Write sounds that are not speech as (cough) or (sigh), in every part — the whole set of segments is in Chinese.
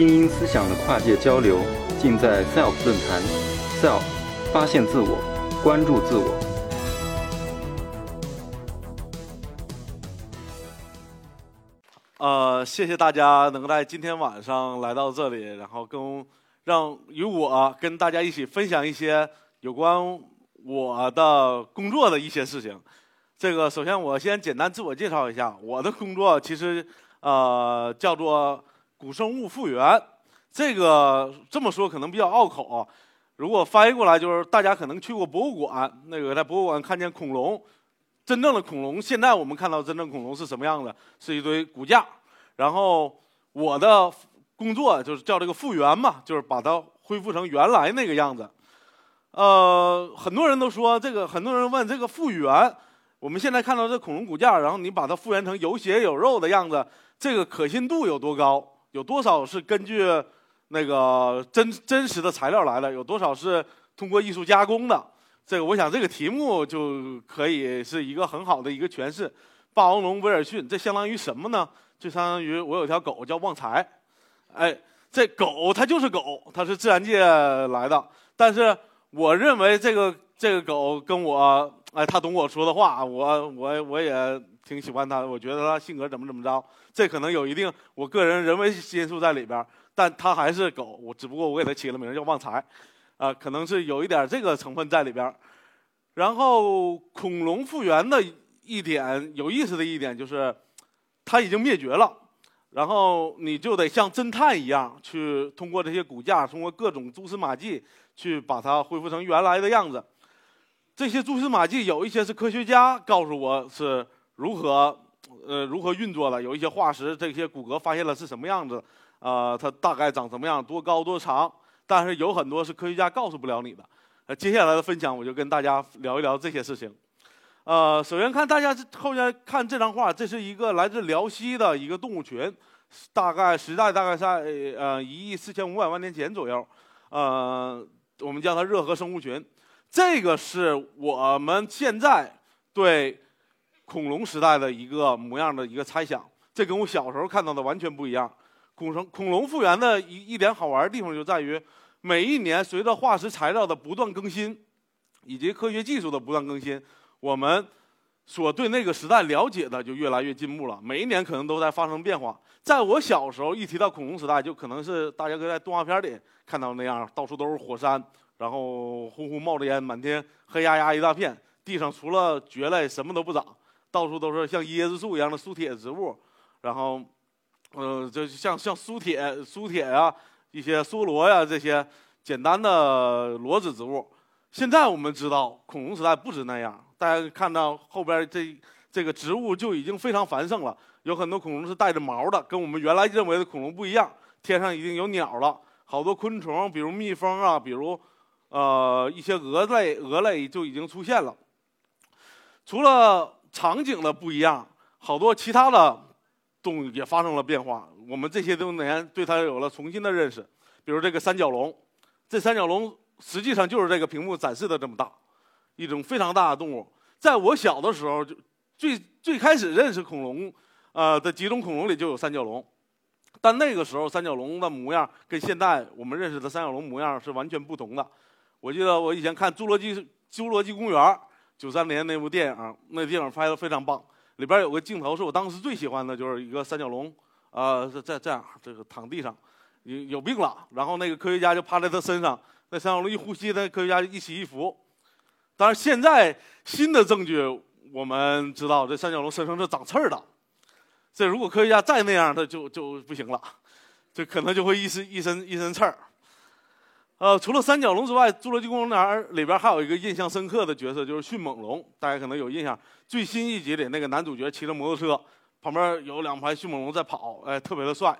精英思想的跨界交流，尽在 SELF 论坛。SELF，发现自我，关注自我。呃，谢谢大家能在今天晚上来到这里，然后跟让与我跟大家一起分享一些有关我的工作的一些事情。这个首先我先简单自我介绍一下，我的工作其实呃叫做古生物复原。这个这么说可能比较拗口，啊如果翻译过来就是大家可能去过博物馆，那个在博物馆看见恐龙。真正的恐龙，现在我们看到真正恐龙是什么样的？是一堆骨架。然后我的工作就是叫这个复原嘛，就是把它恢复成原来那个样子。呃，很多人都说这个，很多人问这个复原，我们现在看到这恐龙骨架，然后你把它复原成有血有肉的样子，这个可信度有多高？有多少是根据那个真真实的材料来的？有多少是通过艺术加工的？这个我想，这个题目就可以是一个很好的一个诠释。霸王龙威尔逊，这相当于什么呢？就相当于我有条狗叫旺财，哎，这狗它就是狗，它是自然界来的。但是我认为这个这个狗跟我，哎，它懂我说的话，我我我也挺喜欢它，我觉得它性格怎么怎么着。这可能有一定我个人人为因素在里边，但它还是狗，我只不过我给它起了名叫旺财。啊，可能是有一点这个成分在里边。然后恐龙复原的一点有意思的一点就是，它已经灭绝了。然后你就得像侦探一样，去通过这些骨架，通过各种蛛丝马迹，去把它恢复成原来的样子。这些蛛丝马迹有一些是科学家告诉我是如何呃如何运作的，有一些化石这些骨骼发现了是什么样子，啊，它大概长什么样，多高多长。但是有很多是科学家告诉不了你的。呃，接下来的分享我就跟大家聊一聊这些事情。呃，首先看大家后面看这张画，这是一个来自辽西的一个动物群，大概时代大概在呃一亿四千五百万年前左右。呃，我们叫它热河生物群。这个是我们现在对恐龙时代的一个模样的一个猜想。这跟我小时候看到的完全不一样。恐龙恐龙复原的一一点好玩的地方就在于。每一年，随着化石材料的不断更新，以及科学技术的不断更新，我们所对那个时代了解的就越来越进步了。每一年可能都在发生变化。在我小时候，一提到恐龙时代，就可能是大家都在动画片里看到那样，到处都是火山，然后呼呼冒着烟，满天黑压压一大片，地上除了蕨类什么都不长，到处都是像椰子树一样的苏铁植物，然后，呃，就像像苏铁、苏铁呀。一些梭罗呀，这些简单的裸子植物。现在我们知道，恐龙时代不止那样。大家看到后边这这个植物就已经非常繁盛了，有很多恐龙是带着毛的，跟我们原来认为的恐龙不一样。天上已经有鸟了，好多昆虫，比如蜜蜂啊，比如呃一些蛾类，蛾类就已经出现了。除了场景的不一样，好多其他的动物也发生了变化。我们这些多年对它有了重新的认识，比如这个三角龙，这三角龙实际上就是这个屏幕展示的这么大，一种非常大的动物。在我小的时候，就最最开始认识恐龙，呃的几种恐龙里就有三角龙，但那个时候三角龙的模样跟现在我们认识的三角龙模样是完全不同的。我记得我以前看《侏罗纪侏罗纪公园》，九三年那部电影，那电影拍的非常棒，里边有个镜头是我当时最喜欢的，就是一个三角龙。啊，这这这样，这个躺地上，有有病了。然后那个科学家就趴在他身上，那三角龙一呼吸，那科学家就一起一伏。当然，现在新的证据我们知道，这三角龙身上是长刺儿的。这如果科学家再那样，他就就不行了，这可能就会一身一身一身刺儿。呃，除了三角龙之外，《侏罗纪公园》里边还有一个印象深刻的角色，就是迅猛龙。大家可能有印象，最新一集里那个男主角骑着摩托车。旁边有两排迅猛龙在跑，哎，特别的帅，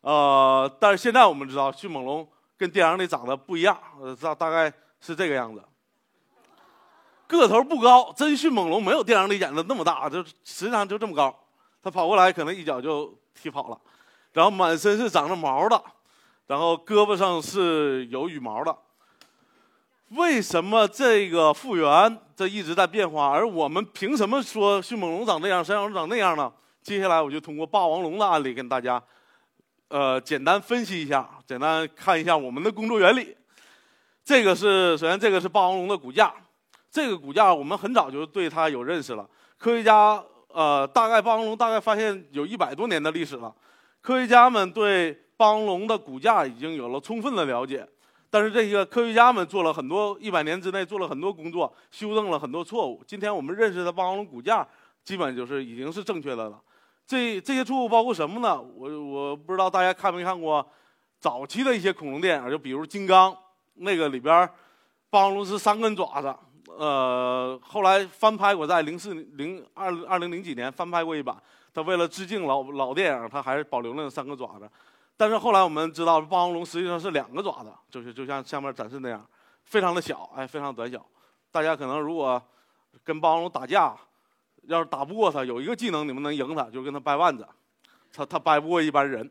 呃，但是现在我们知道迅猛龙跟电影里长得不一样，呃，大大概是这个样子，个头不高，真迅猛龙没有电影里演的那么大，就实际上就这么高，他跑过来可能一脚就踢跑了，然后满身是长着毛的，然后胳膊上是有羽毛的，为什么这个复原这一直在变化，而我们凭什么说迅猛龙长这样，山羊龙长那样呢？接下来我就通过霸王龙的案例跟大家呃简单分析一下，简单看一下我们的工作原理。这个是首先这个是霸王龙的骨架，这个骨架我们很早就对它有认识了。科学家呃大概霸王龙大概发现有一百多年的历史了，科学家们对霸王龙的骨架已经有了充分的了解。但是这些科学家们做了很多一百年之内做了很多工作，修正了很多错误。今天我们认识的霸王龙骨架，基本就是已经是正确的了。这这些错误包括什么呢？我我不知道大家看没看过早期的一些恐龙电影，就比如《金刚》那个里边，霸王龙是三根爪子。呃，后来翻拍过，在零四零二二零零几年翻拍过一版。他为了致敬老老电影，他还是保留了那三个爪子。但是后来我们知道，霸王龙实际上是两个爪子，就是就像下面展示那样，非常的小，哎，非常短小。大家可能如果跟霸王龙打架，要是打不过它，有一个技能你们能赢它，就跟它掰腕子，它它掰不过一般人。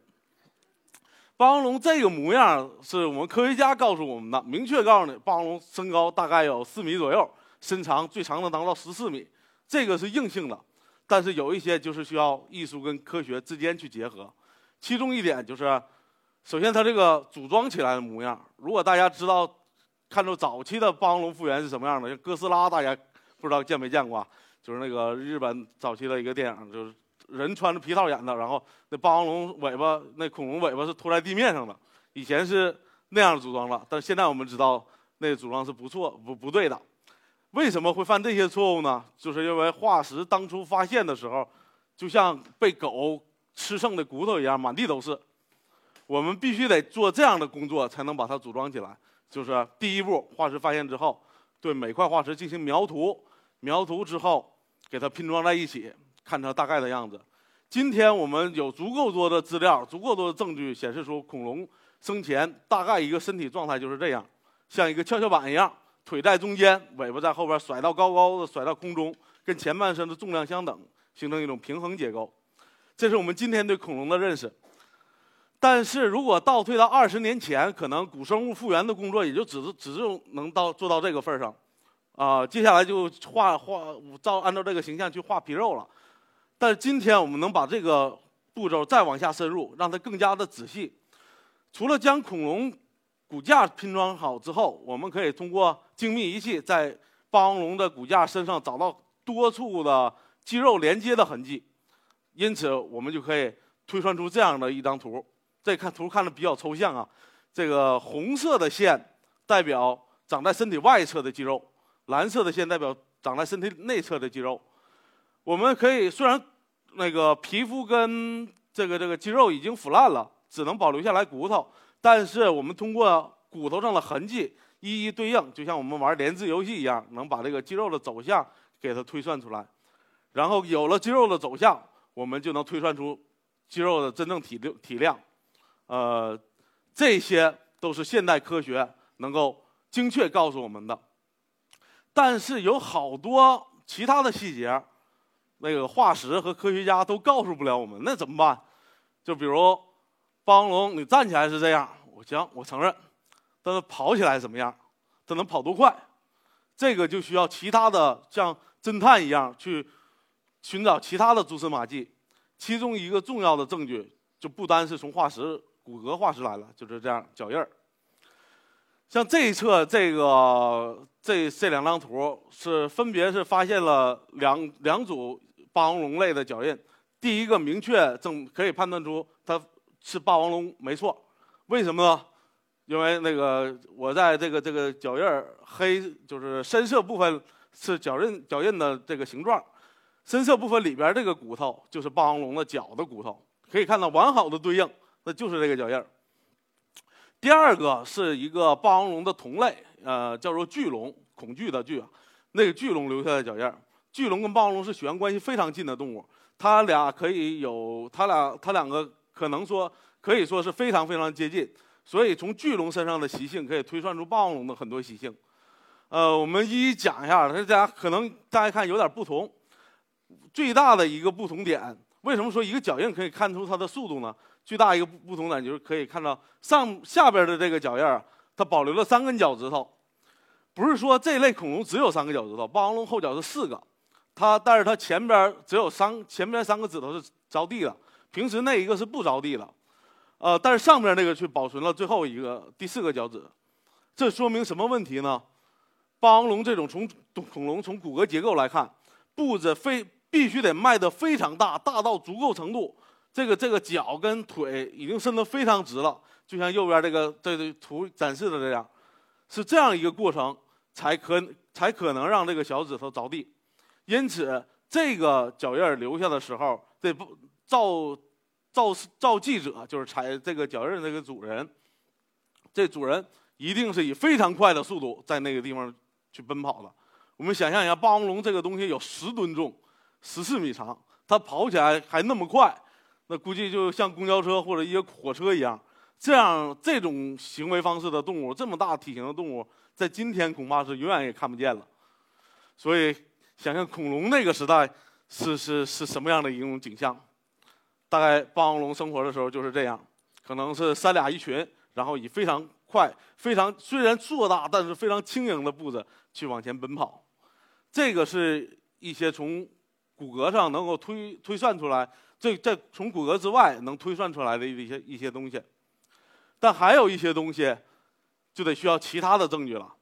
霸王龙这个模样是我们科学家告诉我们的，明确告诉你，霸王龙身高大概有四米左右，身长最长能达到十四米，这个是硬性的。但是有一些就是需要艺术跟科学之间去结合。其中一点就是，首先它这个组装起来的模样。如果大家知道，看到早期的霸王龙复原是什么样的，像哥斯拉，大家不知道见没见过？就是那个日本早期的一个电影，就是人穿着皮套演的，然后那霸王龙尾巴，那恐龙尾巴是拖在地面上的。以前是那样组装的，但是现在我们知道那个组装是不错不不对的。为什么会犯这些错误呢？就是因为化石当初发现的时候，就像被狗。吃剩的骨头一样，满地都是。我们必须得做这样的工作，才能把它组装起来。就是第一步，化石发现之后，对每块化石进行描图，描图之后给它拼装在一起，看它大概的样子。今天我们有足够多的资料，足够多的证据显示出恐龙生前大概一个身体状态就是这样，像一个跷跷板一样，腿在中间，尾巴在后边甩到高高的，甩到空中，跟前半身的重量相等，形成一种平衡结构。这是我们今天对恐龙的认识，但是如果倒退到二十年前，可能古生物复原的工作也就只是只是能到做到这个份儿上，啊，接下来就画画照按照这个形象去画皮肉了。但是今天我们能把这个步骤再往下深入，让它更加的仔细。除了将恐龙骨架拼装好之后，我们可以通过精密仪器在霸王龙的骨架身上找到多处的肌肉连接的痕迹。因此，我们就可以推算出这样的一张图。这看图看的比较抽象啊。这个红色的线代表长在身体外侧的肌肉，蓝色的线代表长在身体内侧的肌肉。我们可以虽然那个皮肤跟这个这个肌肉已经腐烂了，只能保留下来骨头，但是我们通过骨头上的痕迹一一对应，就像我们玩连字游戏一样，能把这个肌肉的走向给它推算出来。然后有了肌肉的走向。我们就能推算出肌肉的真正体量体量，呃，这些都是现代科学能够精确告诉我们的。但是有好多其他的细节，那个化石和科学家都告诉不了我们，那怎么办？就比如霸王龙，你站起来是这样，我行，我承认，但是跑起来怎么样？它能跑多快？这个就需要其他的像侦探一样去。寻找其他的蛛丝马迹，其中一个重要的证据就不单是从化石、骨骼化石来了，就是这样脚印儿。像这一侧这个这这两张图是分别是发现了两两组霸王龙类的脚印，第一个明确证可以判断出它是霸王龙没错，为什么呢？因为那个我在这个这个脚印儿黑就是深色部分是脚印脚印的这个形状。深色部分里边这个骨头就是霸王龙的脚的骨头，可以看到完好的对应，那就是这个脚印。第二个是一个霸王龙的同类，呃，叫做巨龙，恐惧的惧，那个巨龙留下的脚印。巨龙跟霸王龙是血缘关系非常近的动物，它俩可以有，它俩它两个可能说可以说是非常非常接近，所以从巨龙身上的习性可以推算出霸王龙的很多习性。呃，我们一一讲一下，大家可能大家看有点不同。最大的一个不同点，为什么说一个脚印可以看出它的速度呢？最大一个不同点就是可以看到上下边的这个脚印儿，它保留了三根脚趾头。不是说这类恐龙只有三个脚趾头，霸王龙后脚是四个，它但是它前边只有三前边三个指头是着地的，平时那一个是不着地的。呃，但是上面那个却保存了最后一个第四个脚趾，这说明什么问题呢？霸王龙这种从恐龙从骨骼结构来看，步子非必须得迈得非常大，大到足够程度，这个这个脚跟腿已经伸得非常直了，就像右边这个这个图展示的这样，是这样一个过程才可才可能让这个小指头着地，因此这个脚印留下的时候，这不照照照记者就是踩这个脚印这个主人，这主人一定是以非常快的速度在那个地方。去奔跑的，我们想象一下，霸王龙这个东西有十吨重，十四米长，它跑起来还那么快，那估计就像公交车或者一些火车一样。这样这种行为方式的动物，这么大体型的动物，在今天恐怕是永远也看不见了。所以，想象恐龙那个时代是是是什么样的一种景象？大概霸王龙生活的时候就是这样，可能是三俩一群，然后以非常快、非常虽然硕大，但是非常轻盈的步子。去往前奔跑，这个是一些从骨骼上能够推推算出来，这在从骨骼之外能推算出来的一些一些东西，但还有一些东西就得需要其他的证据了。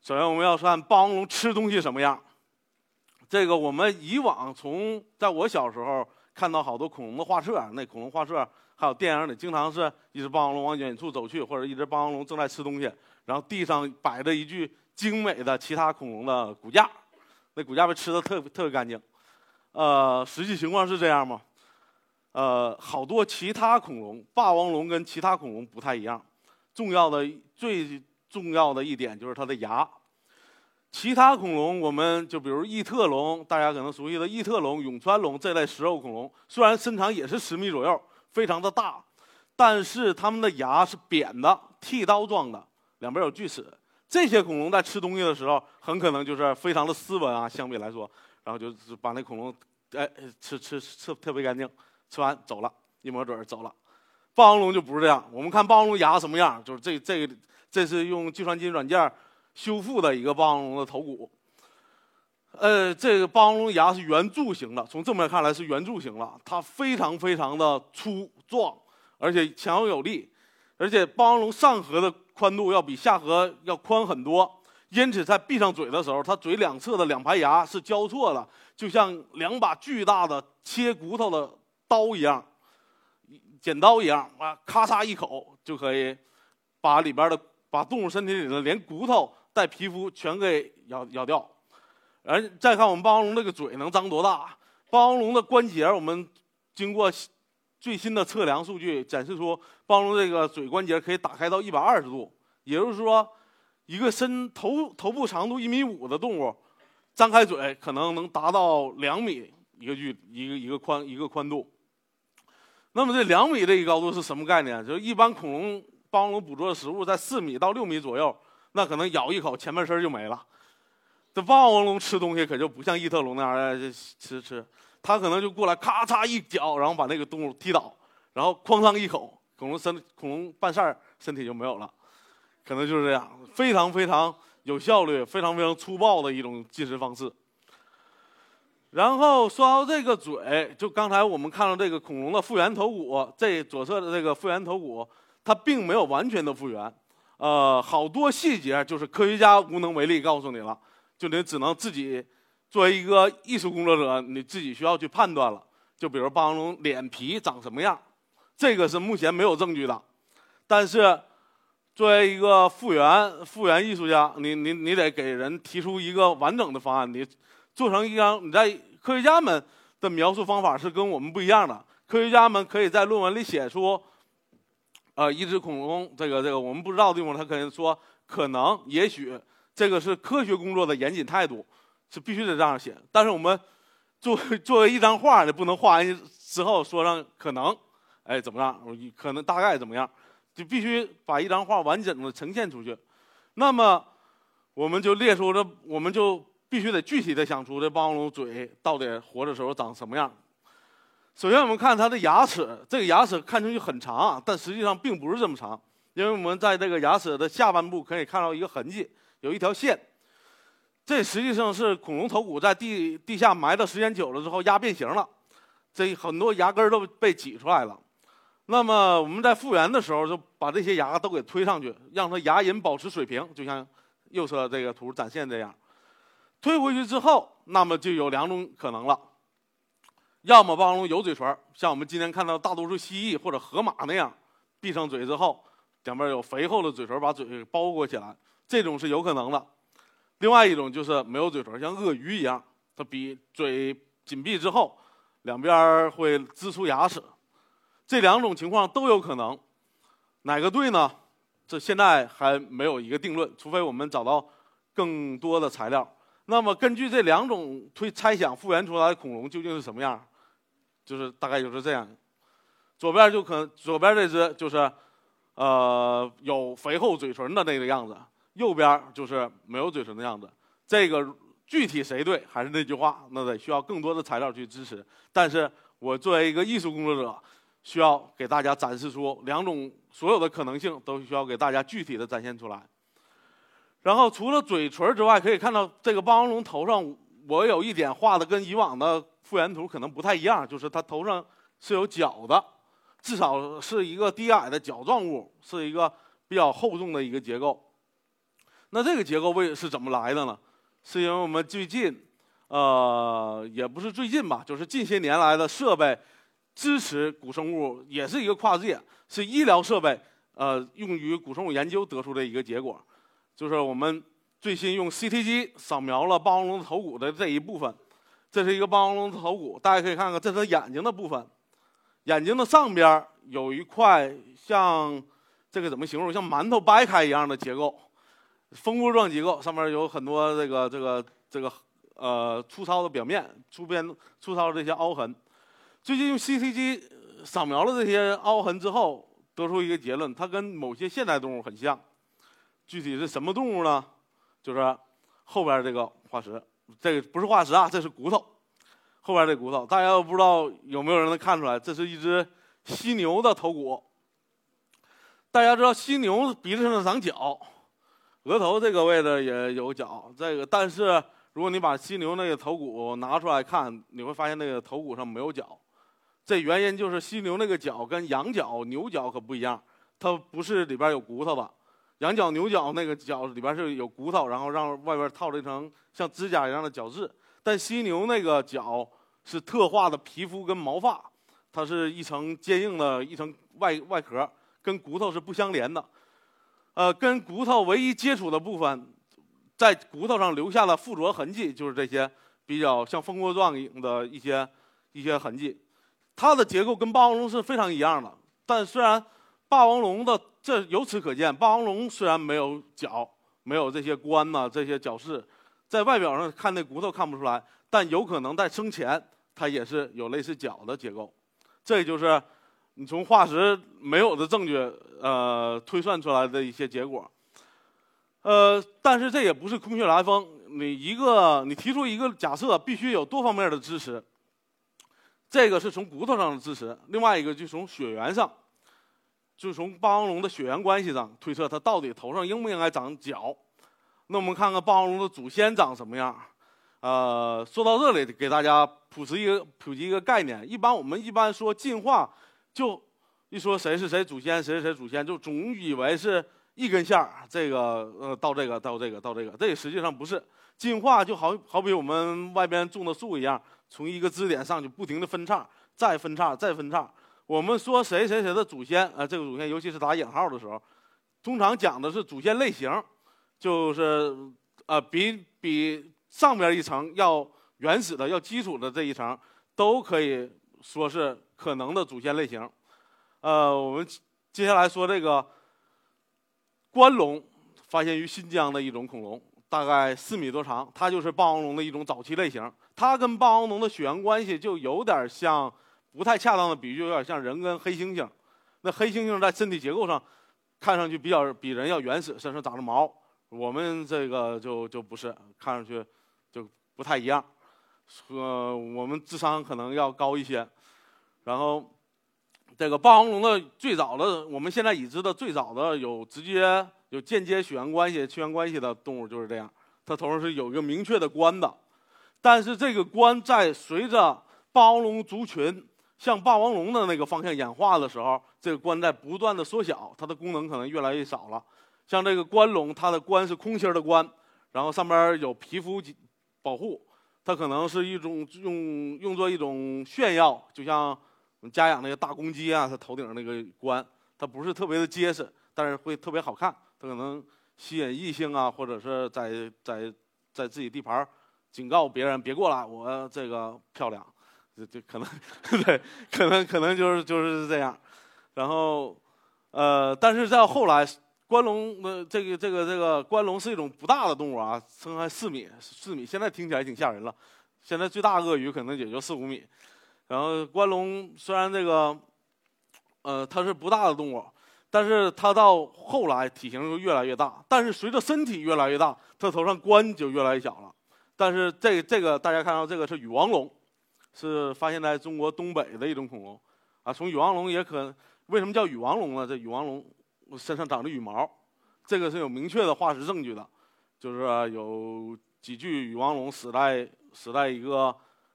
首先，我们要算霸王龙吃东西什么样。这个我们以往从在我小时候看到好多恐龙的画册，那恐龙画册还有电影里，经常是一只霸王龙往远处走去，或者一只霸王龙正在吃东西，然后地上摆着一具。精美的其他恐龙的骨架，那骨架被吃的特特别干净。呃，实际情况是这样吗？呃，好多其他恐龙，霸王龙跟其他恐龙不太一样。重要的最重要的一点就是它的牙。其他恐龙，我们就比如异特龙，大家可能熟悉的异特龙、永川龙这类食肉恐龙，虽然身长也是十米左右，非常的大，但是它们的牙是扁的、剃刀状的，两边有锯齿。这些恐龙在吃东西的时候，很可能就是非常的斯文啊，相比来说，然后就把那恐龙，哎，吃吃吃特别干净，吃完走了，一抹嘴走了。霸王龙就不是这样，我们看霸王龙牙什么样，就是这这个这是用计算机软件修复的一个霸王龙的头骨。呃，这个霸王龙牙是圆柱形的，从正面看来是圆柱形了，它非常非常的粗壮，而且强有力，而且霸王龙上颌的。宽度要比下颌要宽很多，因此在闭上嘴的时候，它嘴两侧的两排牙是交错的，就像两把巨大的切骨头的刀一样，剪刀一样啊，咔嚓一口就可以把里边的把动物身体里的连骨头带皮肤全给咬咬掉。而再看我们霸王龙这个嘴能张多大？霸王龙的关节，我们经过。最新的测量数据展示出，暴龙这个嘴关节可以打开到一百二十度，也就是说，一个身头头部长度一米五的动物，张开嘴可能能达到两米一个距一个一个宽一个宽度。那么这两米这个高度是什么概念？就是一般恐龙霸王龙捕捉的食物在四米到六米左右，那可能咬一口前半身就没了。这霸王龙吃东西可就不像异特龙那样吃吃。他可能就过来，咔嚓一脚，然后把那个动物踢倒，然后哐当一口，恐龙身恐龙半扇儿身体就没有了，可能就是这样，非常非常有效率、非常非常粗暴的一种进食方式。然后说到这个嘴，就刚才我们看到这个恐龙的复原头骨，这左侧的这个复原头骨，它并没有完全的复原，呃，好多细节就是科学家无能为力，告诉你了，就你只能自己。作为一个艺术工作者，你自己需要去判断了。就比如霸王龙脸皮长什么样，这个是目前没有证据的。但是，作为一个复原复原艺术家，你你你得给人提出一个完整的方案。你做成一张，你在科学家们的描述方法是跟我们不一样的。科学家们可以在论文里写出，呃，一只恐龙，这个这个我们不知道的地方，他可能说可能也许，这个是科学工作的严谨态度。是必须得这样写，但是我们作 (laughs) 作为一张画，你不能画完之后说上可能，哎怎么样？可能大概怎么样？就必须把一张画完整的呈现出去。那么我们就列出这，我们就必须得具体的想出这霸王龙嘴到底活的时候长什么样。首先我们看它的牙齿，这个牙齿看上去很长，但实际上并不是这么长，因为我们在这个牙齿的下半部可以看到一个痕迹，有一条线。这实际上是恐龙头骨在地地下埋的时间久了之后压变形了，这很多牙根都被挤出来了。那么我们在复原的时候，就把这些牙都给推上去，让它牙龈保持水平，就像右侧这个图展现这样。推回去之后，那么就有两种可能了：要么霸王龙有嘴唇，像我们今天看到大多数蜥蜴或者河马那样，闭上嘴之后，两边有肥厚的嘴唇把嘴包裹起来，这种是有可能的。另外一种就是没有嘴唇，像鳄鱼一样，它比嘴紧闭之后，两边会呲出牙齿。这两种情况都有可能，哪个对呢？这现在还没有一个定论，除非我们找到更多的材料。那么根据这两种推猜想，复原出来的恐龙究竟是什么样？就是大概就是这样。左边就可左边这只就是，呃，有肥厚嘴唇的那个样子；右边就是没有嘴唇的样子。这个具体谁对，还是那句话，那得需要更多的材料去支持。但是我作为一个艺术工作者。需要给大家展示出两种所有的可能性，都需要给大家具体的展现出来。然后除了嘴唇之外，可以看到这个霸王龙头上，我有一点画的跟以往的复原图可能不太一样，就是它头上是有角的，至少是一个低矮的角状物，是一个比较厚重的一个结构。那这个结构为是怎么来的呢？是因为我们最近，呃，也不是最近吧，就是近些年来的设备。支持古生物也是一个跨界，是医疗设备，呃，用于古生物研究得出的一个结果，就是我们最新用 CT 机扫描了霸王龙的头骨的这一部分，这是一个霸王龙的头骨，大家可以看看，这是眼睛的部分，眼睛的上边有一块像这个怎么形容，像馒头掰开一样的结构，蜂窝状结构，上面有很多这个这个这个呃粗糙的表面，粗边粗糙的这些凹痕。最近用 CT 机扫描了这些凹痕之后，得出一个结论，它跟某些现代动物很像。具体是什么动物呢？就是后边这个化石，这个不是化石啊，这是骨头。后边这骨头，大家不知道有没有人能看出来？这是一只犀牛的头骨。大家知道犀牛鼻子上长角，额头这个位置也有角。这个，但是如果你把犀牛那个头骨拿出来看，你会发现那个头骨上没有角。这原因就是犀牛那个角跟羊角、牛角可不一样，它不是里边有骨头的。羊角、牛角那个角里边是有骨头，然后让外边套了一层像指甲一样的角质。但犀牛那个角是特化的皮肤跟毛发，它是一层坚硬的一层外外壳，跟骨头是不相连的。呃，跟骨头唯一接触的部分，在骨头上留下的附着痕迹，就是这些比较像蜂窝状的一些一些痕迹。它的结构跟霸王龙是非常一样的，但虽然霸王龙的这由此可见，霸王龙虽然没有角，没有这些冠呐，这些角饰，在外表上看那骨头看不出来，但有可能在生前它也是有类似角的结构。这就是你从化石没有的证据呃推算出来的一些结果。呃，但是这也不是空穴来风，你一个你提出一个假设，必须有多方面的支持。这个是从骨头上的支持，另外一个就从血缘上，就从霸王龙的血缘关系上推测它到底头上应不应该长角。那我们看看霸王龙的祖先长什么样。呃，说到这里，给大家普及一个普及一个概念。一般我们一般说进化，就一说谁是谁祖先，谁是谁祖先，就总以为是一根线儿，这个呃到这个到这个到这个，这实际上不是。进化就好好比我们外边种的树一样。从一个支点上去，不停的分叉，再分叉，再分叉。我们说谁谁谁的祖先啊？这个祖先，尤其是打引号的时候，通常讲的是祖先类型，就是呃，比比上边一层要原始的、要基础的这一层，都可以说是可能的祖先类型。呃，我们接下来说这个关龙，发现于新疆的一种恐龙，大概四米多长，它就是霸王龙的一种早期类型。它跟霸王龙的血缘关系就有点像，不太恰当的比喻，有点像人跟黑猩猩。那黑猩猩在身体结构上，看上去比较比人要原始，身上长着毛。我们这个就就不是，看上去就不太一样。呃，我们智商可能要高一些。然后，这个霸王龙的最早的，我们现在已知的最早的有直接有间接血缘关系、亲缘关系的动物就是这样，它头上是有一个明确的冠的。但是这个冠在随着霸王龙族群向霸王龙的那个方向演化的时候，这个冠在不断的缩小，它的功能可能越来越少了。像这个冠龙，它的冠是空心的冠，然后上边有皮肤保护，它可能是一种用用作一种炫耀，就像我们家养那个大公鸡啊，它头顶那个冠，它不是特别的结实，但是会特别好看，它可能吸引异性啊，或者是在在在自己地盘警告别人别过来，我这个漂亮。这这可能，(laughs) 对，可能可能就是就是这样，然后，呃，但是在后来，关龙的这个这个这个关龙是一种不大的动物啊，身高四米四米，现在听起来挺吓人了。现在最大鳄鱼可能也就四五米，然后关龙虽然这个，呃，它是不大的动物，但是它到后来体型就越来越大，但是随着身体越来越大，它头上冠就越来越小了。但是这这个大家看到这个是羽王龙。是发现在中国东北的一种恐龙，啊，从羽王龙也可，为什么叫羽王龙呢？这羽王龙身上长着羽毛，这个是有明确的化石证据的，就是有几具羽王龙死在死在一个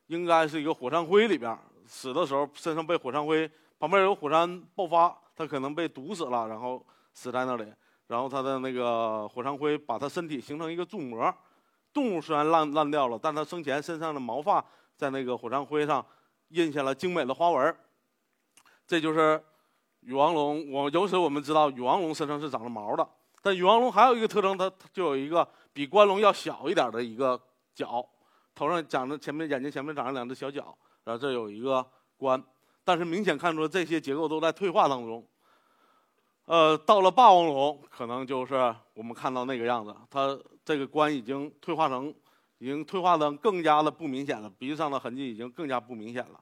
应该是一个火山灰里边，死的时候身上被火山灰旁边有火山爆发，它可能被毒死了，然后死在那里，然后它的那个火山灰把它身体形成一个柱膜，动物虽然烂烂掉了，但它生前身上的毛发。在那个火山灰上印下了精美的花纹这就是羽王龙。我由此我们知道羽王龙身上是长了毛的。但羽王龙还有一个特征，它就有一个比关龙要小一点的一个角，头上长着前面眼睛前面长着两只小角，然后这有一个冠。但是明显看出这些结构都在退化当中。呃，到了霸王龙，可能就是我们看到那个样子，它这个冠已经退化成。已经退化的更加的不明显了，鼻子上的痕迹已经更加不明显了。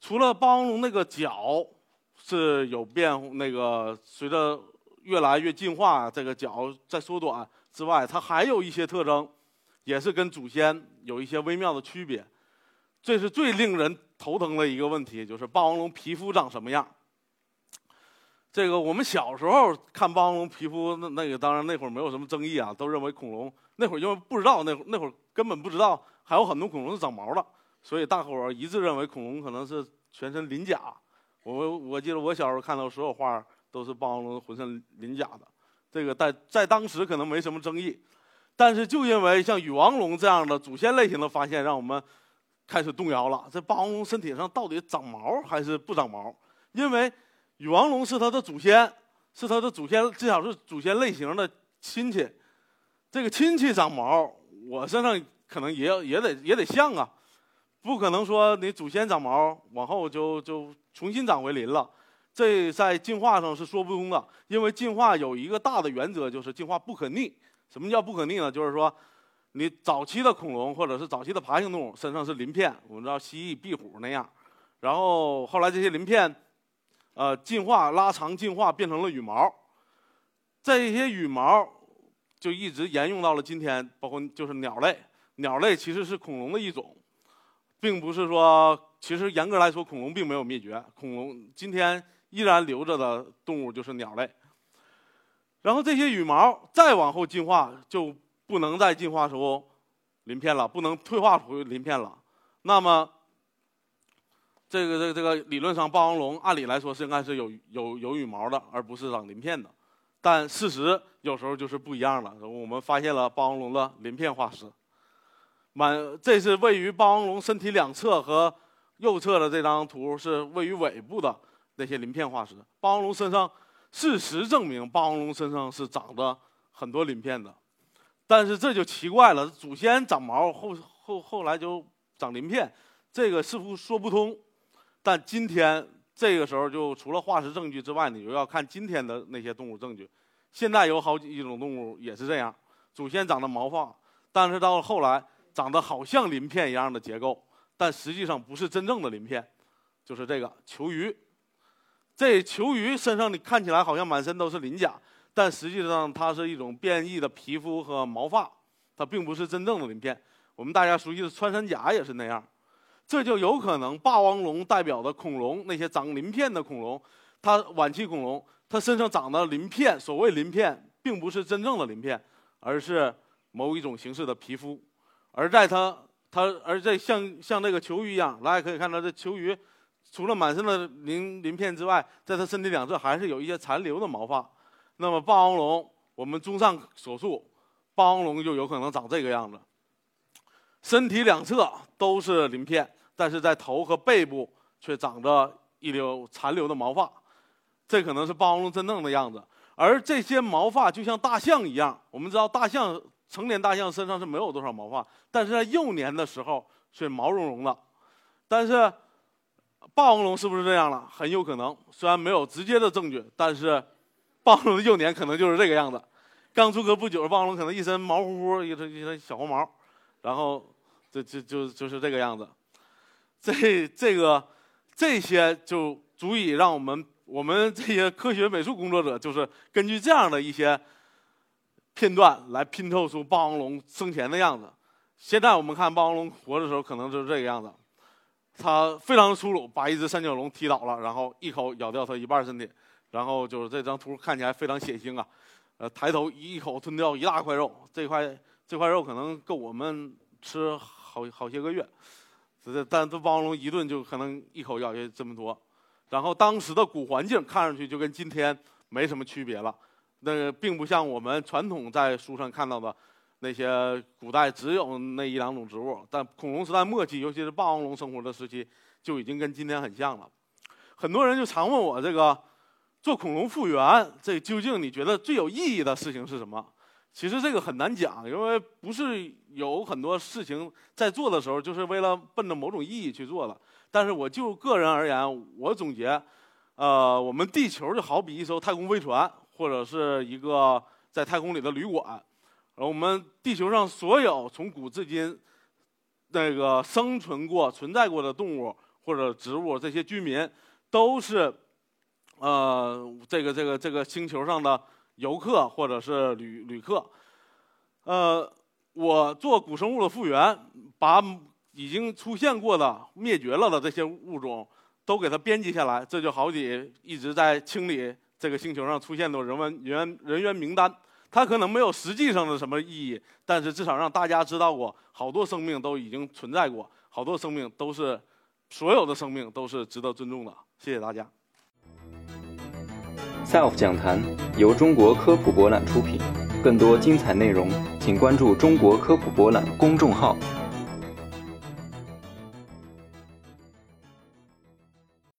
除了霸王龙那个角是有变，那个随着越来越进化，这个角在缩短之外，它还有一些特征，也是跟祖先有一些微妙的区别。这是最令人头疼的一个问题，就是霸王龙皮肤长什么样？这个我们小时候看霸王龙皮肤，那那个当然那会儿没有什么争议啊，都认为恐龙。那会儿因为不知道，那会那会儿根本不知道还有很多恐龙是长毛的，所以大伙儿一致认为恐龙可能是全身鳞甲。我我记得我小时候看到所有画都是霸王龙浑身鳞甲的，这个在在当时可能没什么争议，但是就因为像羽王龙这样的祖先类型的发现，让我们开始动摇了。这霸王龙身体上到底长毛还是不长毛？因为羽王龙是它的祖先，是它的祖先，至少是祖先类型的亲戚。这个亲戚长毛，我身上可能也要也得也得像啊，不可能说你祖先长毛，往后就就重新长回鳞了，这在进化上是说不通的。因为进化有一个大的原则，就是进化不可逆。什么叫不可逆呢？就是说，你早期的恐龙或者是早期的爬行动物身上是鳞片，我们知道蜥蜴、壁虎那样，然后后来这些鳞片，呃，进化拉长进化变成了羽毛，这些羽毛。就一直沿用到了今天，包括就是鸟类，鸟类其实是恐龙的一种，并不是说，其实严格来说，恐龙并没有灭绝，恐龙今天依然留着的动物就是鸟类。然后这些羽毛再往后进化，就不能再进化出鳞片了，不能退化出鳞片了。那么，这个这个这个理论上，霸王龙按理来说是应该是有有有羽毛的，而不是长鳞片的。但事实有时候就是不一样了。我们发现了霸王龙的鳞片化石，满这是位于霸王龙身体两侧和右侧的这张图是位于尾部的那些鳞片化石。霸王龙身上，事实证明霸王龙身上是长着很多鳞片的，但是这就奇怪了，祖先长毛后后后来就长鳞片，这个似乎说不通。但今天。这个时候就除了化石证据之外，你就要看今天的那些动物证据。现在有好几种动物也是这样，祖先长的毛发，但是到了后来长得好像鳞片一样的结构，但实际上不是真正的鳞片，就是这个球鱼。这球鱼身上你看起来好像满身都是鳞甲，但实际上它是一种变异的皮肤和毛发，它并不是真正的鳞片。我们大家熟悉的穿山甲也是那样。这就有可能，霸王龙代表的恐龙，那些长鳞片的恐龙，它晚期恐龙，它身上长的鳞片，所谓鳞片，并不是真正的鳞片，而是某一种形式的皮肤。而在它，它，而在像像那个球鱼一样，大家可以看到，这球鱼除了满身的鳞鳞片之外，在它身体两侧还是有一些残留的毛发。那么霸王龙，我们综上所述，霸王龙就有可能长这个样子。身体两侧都是鳞片，但是在头和背部却长着一绺残留的毛发，这可能是霸王龙真正的样子。而这些毛发就像大象一样，我们知道大象成年大象身上是没有多少毛发，但是在幼年的时候却毛茸茸的。但是霸王龙是不是这样了？很有可能，虽然没有直接的证据，但是霸王龙的幼年可能就是这个样子。刚出壳不久，霸王龙可能一身毛乎乎，一身一身小黄毛。然后，这这就就是这个样子，这这个这些就足以让我们我们这些科学美术工作者，就是根据这样的一些片段来拼凑出霸王龙生前的样子。现在我们看霸王龙活的时候，可能就是这个样子，他非常粗鲁，把一只三角龙踢倒了，然后一口咬掉它一半身体，然后就是这张图看起来非常血腥啊，呃，抬头一口吞掉一大块肉，这块。这块肉可能够我们吃好好些个月，这但这霸王龙一顿就可能一口咬下这么多，然后当时的古环境看上去就跟今天没什么区别了，那个并不像我们传统在书上看到的那些古代只有那一两种植物，但恐龙时代末期，尤其是霸王龙生活的时期，就已经跟今天很像了。很多人就常问我这个做恐龙复原，这究竟你觉得最有意义的事情是什么？其实这个很难讲，因为不是有很多事情在做的时候，就是为了奔着某种意义去做的。但是我就个人而言，我总结，呃，我们地球就好比一艘太空飞船，或者是一个在太空里的旅馆。我们地球上所有从古至今那个生存过、存在过的动物或者植物，这些居民都是呃这个这个这个星球上的。游客或者是旅旅客，呃，我做古生物的复原，把已经出现过的、灭绝了的这些物种都给它编辑下来，这就好比一直在清理这个星球上出现的人文人人员名单。它可能没有实际上的什么意义，但是至少让大家知道过，好多生命都已经存在过，好多生命都是，所有的生命都是值得尊重的。谢谢大家。SELF 讲坛由中国科普博览出品，更多精彩内容，请关注中国科普博览公众号。